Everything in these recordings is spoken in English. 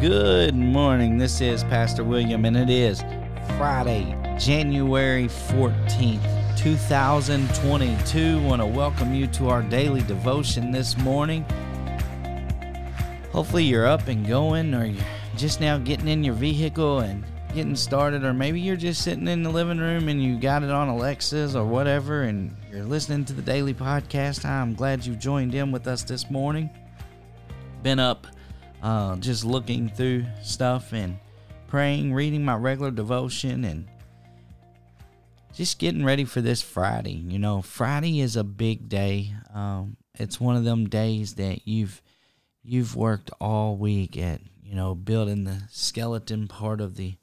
Good morning. This is Pastor William, and it is Friday, January 14th, 2022. Want to welcome you to our daily devotion this morning. Hopefully, you're up and going, or you're just now getting in your vehicle and getting started, or maybe you're just sitting in the living room and you got it on Alexa's or whatever, and you're listening to the daily podcast. I'm glad you joined in with us this morning. Been up uh, just looking through stuff and praying, reading my regular devotion, and just getting ready for this Friday. You know, Friday is a big day. Um, it's one of them days that you've you've worked all week at you know building the skeleton part of the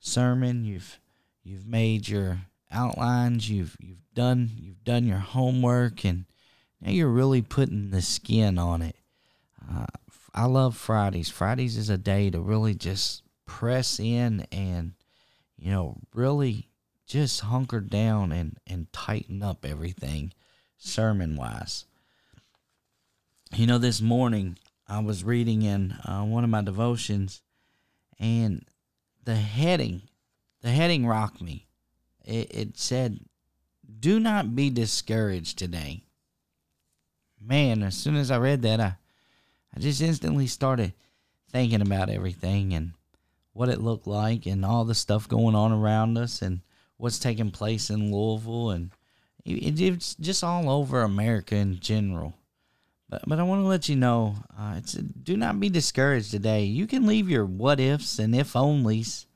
sermon. You've you've made your outlines. You've you've done you've done your homework, and now you're really putting the skin on it. Uh, I love Fridays. Fridays is a day to really just press in and you know really just hunker down and and tighten up everything sermon wise. You know, this morning I was reading in uh, one of my devotions, and the heading, the heading rocked me. It, it said, "Do not be discouraged today." Man, as soon as I read that, I, I just instantly started thinking about everything and what it looked like, and all the stuff going on around us, and what's taking place in Louisville, and it, it's just all over America in general. But, but I want to let you know, uh, it's do not be discouraged today. You can leave your what ifs and if onlys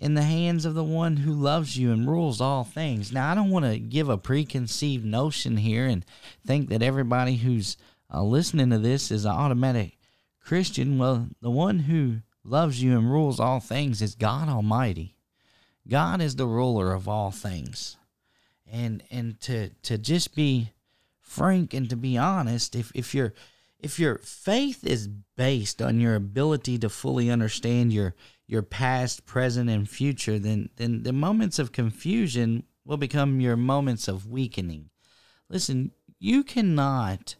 in the hands of the one who loves you and rules all things. Now, I don't want to give a preconceived notion here and think that everybody who's uh, listening to this is an automatic Christian. Well, the one who loves you and rules all things is God Almighty. God is the ruler of all things. And and to to just be frank and to be honest, if if your if your faith is based on your ability to fully understand your your past, present, and future, then then the moments of confusion will become your moments of weakening. Listen, you cannot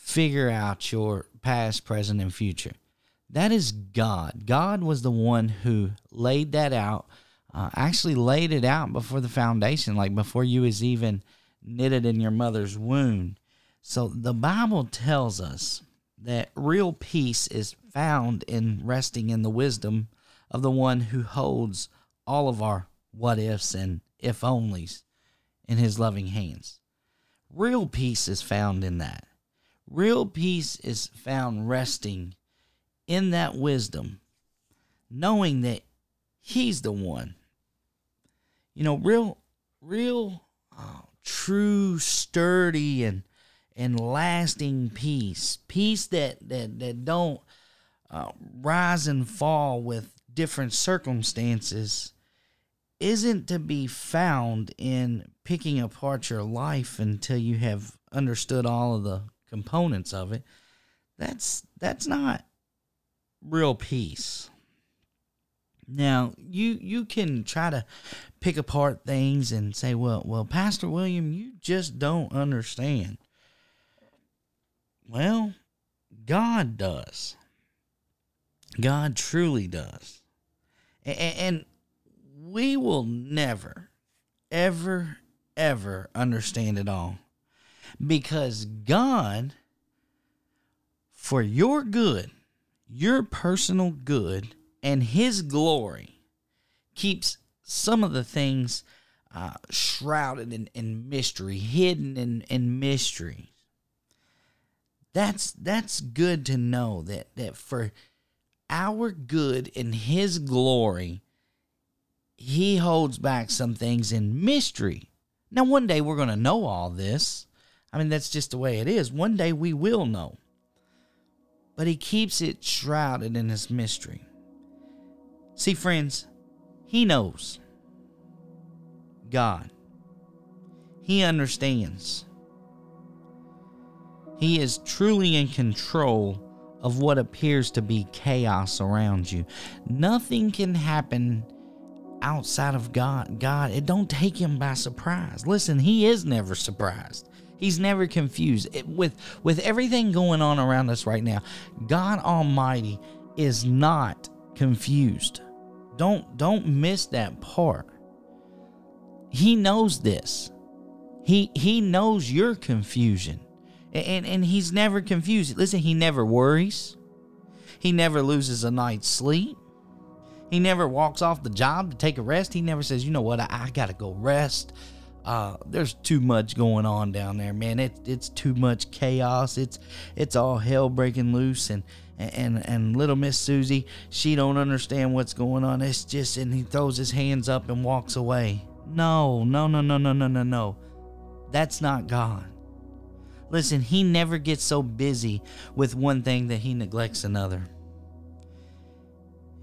figure out your past, present, and future. That is God. God was the one who laid that out. Uh, actually, laid it out before the foundation, like before you was even knitted in your mother's womb. So the Bible tells us that real peace is found in resting in the wisdom of the one who holds all of our what ifs and if onlys in his loving hands. Real peace is found in that. Real peace is found resting in that wisdom, knowing that he's the one. You know, real, real, uh, true, sturdy, and and lasting peace, peace that that that don't uh, rise and fall with different circumstances, isn't to be found in picking apart your life until you have understood all of the components of it. That's that's not real peace. Now, you you can try to pick apart things and say, "Well, well, Pastor William, you just don't understand." Well, God does. God truly does. And we will never, ever, ever understand it all. Because God, for your good, your personal good, and His glory, keeps some of the things uh, shrouded in, in mystery, hidden in, in mystery. That's that's good to know that that for our good and his glory he holds back some things in mystery. Now one day we're going to know all this i mean that's just the way it is one day we will know but he keeps it shrouded in his mystery see friends he knows god he understands he is truly in control of what appears to be chaos around you. Nothing can happen outside of God. God, it don't take him by surprise. Listen, he is never surprised. He's never confused. It, with with everything going on around us right now, God Almighty is not confused. Don't don't miss that part. He knows this. He he knows your confusion. And and he's never confused. Listen, he never worries. He never loses a night's sleep. He never walks off the job to take a rest. He never says, "You know what? I, I got to go rest." Uh, there's too much going on down there, man. It, it's too much chaos. It's it's all hell breaking loose, and and and little Miss Susie, she don't understand what's going on. It's just, and he throws his hands up and walks away. No, no, no, no, no, no, no, no. That's not God. Listen, he never gets so busy with one thing that he neglects another.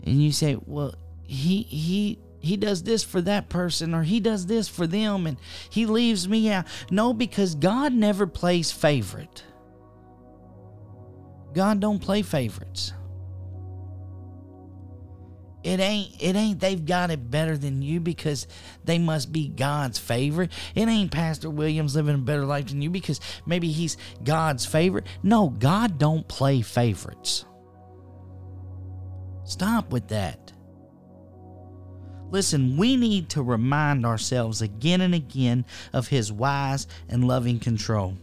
And you say, well, he he he does this for that person or he does this for them and he leaves me out. No, because God never plays favorite. God don't play favorites. It ain't it ain't they've got it better than you because they must be God's favorite. It ain't Pastor Williams living a better life than you because maybe he's God's favorite. No, God don't play favorites. Stop with that. Listen, we need to remind ourselves again and again of his wise and loving control.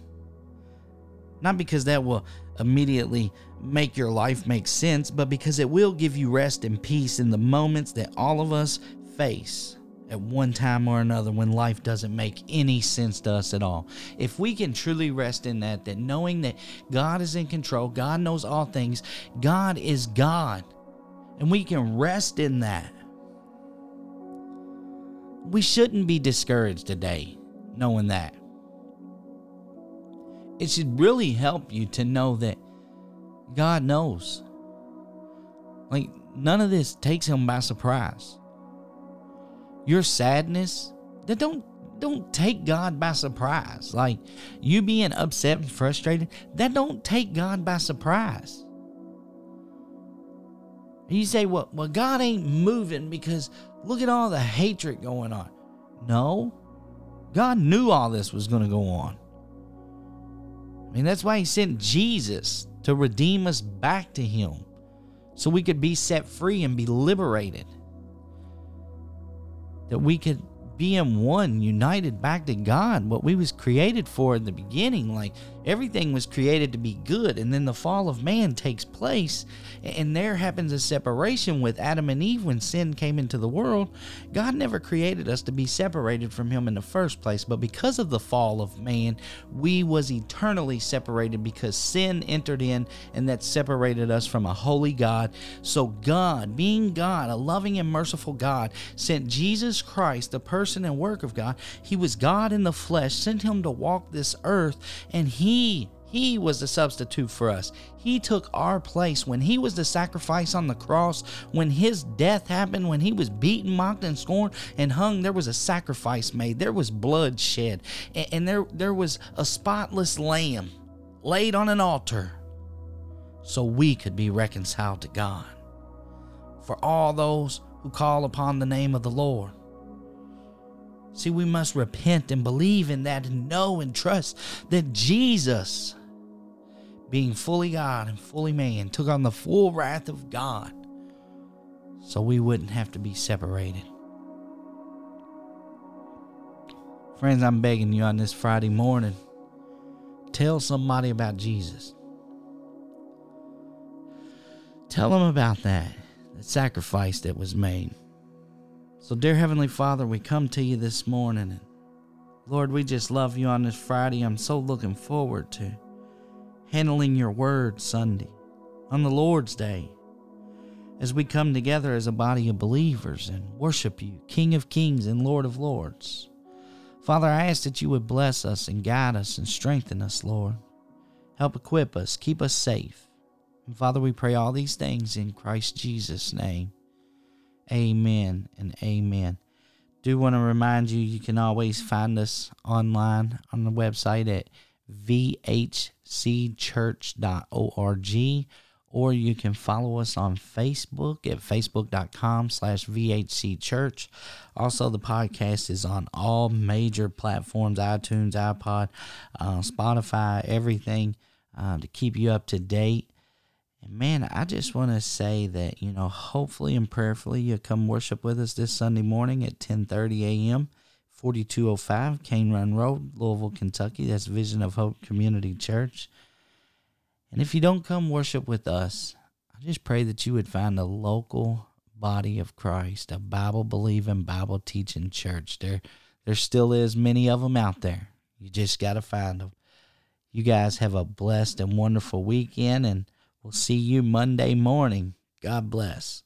Not because that will immediately make your life make sense, but because it will give you rest and peace in the moments that all of us face at one time or another when life doesn't make any sense to us at all. If we can truly rest in that, that knowing that God is in control, God knows all things, God is God, and we can rest in that. We shouldn't be discouraged today knowing that. It should really help you to know that God knows. Like, none of this takes him by surprise. Your sadness, that don't don't take God by surprise. Like you being upset and frustrated, that don't take God by surprise. You say, well, well, God ain't moving because look at all the hatred going on. No, God knew all this was going to go on. I mean, that's why He sent Jesus to redeem us back to Him so we could be set free and be liberated. That we could be in one, united back to God, what we was created for in the beginning. Like everything was created to be good, and then the fall of man takes place, and there happens a separation with Adam and Eve when sin came into the world. God never created us to be separated from Him in the first place, but because of the fall of man, we was eternally separated because sin entered in, and that separated us from a holy God. So God, being God, a loving and merciful God, sent Jesus Christ, the person person and work of God. He was God in the flesh, sent him to walk this earth, and he he was the substitute for us. He took our place when he was the sacrifice on the cross, when his death happened, when he was beaten, mocked, and scorned and hung. There was a sacrifice made. There was blood shed, and, there there was a spotless lamb laid on an altar, so we could be reconciled to God. For all those who call upon the name of the Lord. See, we must repent and believe in that and know and trust that Jesus, being fully God and fully man, took on the full wrath of God so we wouldn't have to be separated. Friends, I'm begging you on this Friday morning tell somebody about Jesus. Tell them about that, the sacrifice that was made. So, dear Heavenly Father, we come to you this morning. And Lord, we just love you on this Friday. I'm so looking forward to handling your word Sunday on the Lord's Day as we come together as a body of believers and worship you, King of Kings and Lord of Lords. Father, I ask that you would bless us and guide us and strengthen us, Lord. Help equip us, keep us safe. And Father, we pray all these things in Christ Jesus' name. Amen and amen. Do want to remind you you can always find us online on the website at vhcchurch.org or you can follow us on Facebook at facebook.com slash vhcchurch. Also, the podcast is on all major platforms, iTunes, iPod, uh, Spotify, everything uh, to keep you up to date. And man, I just want to say that, you know, hopefully and prayerfully you'll come worship with us this Sunday morning at 10:30 a.m. 4205 Cane Run Road, Louisville, Kentucky. That's Vision of Hope Community Church. And if you don't come worship with us, I just pray that you would find a local body of Christ, a Bible believing, Bible teaching church. There there still is many of them out there. You just got to find them. You guys have a blessed and wonderful weekend and We'll see you Monday morning. God bless.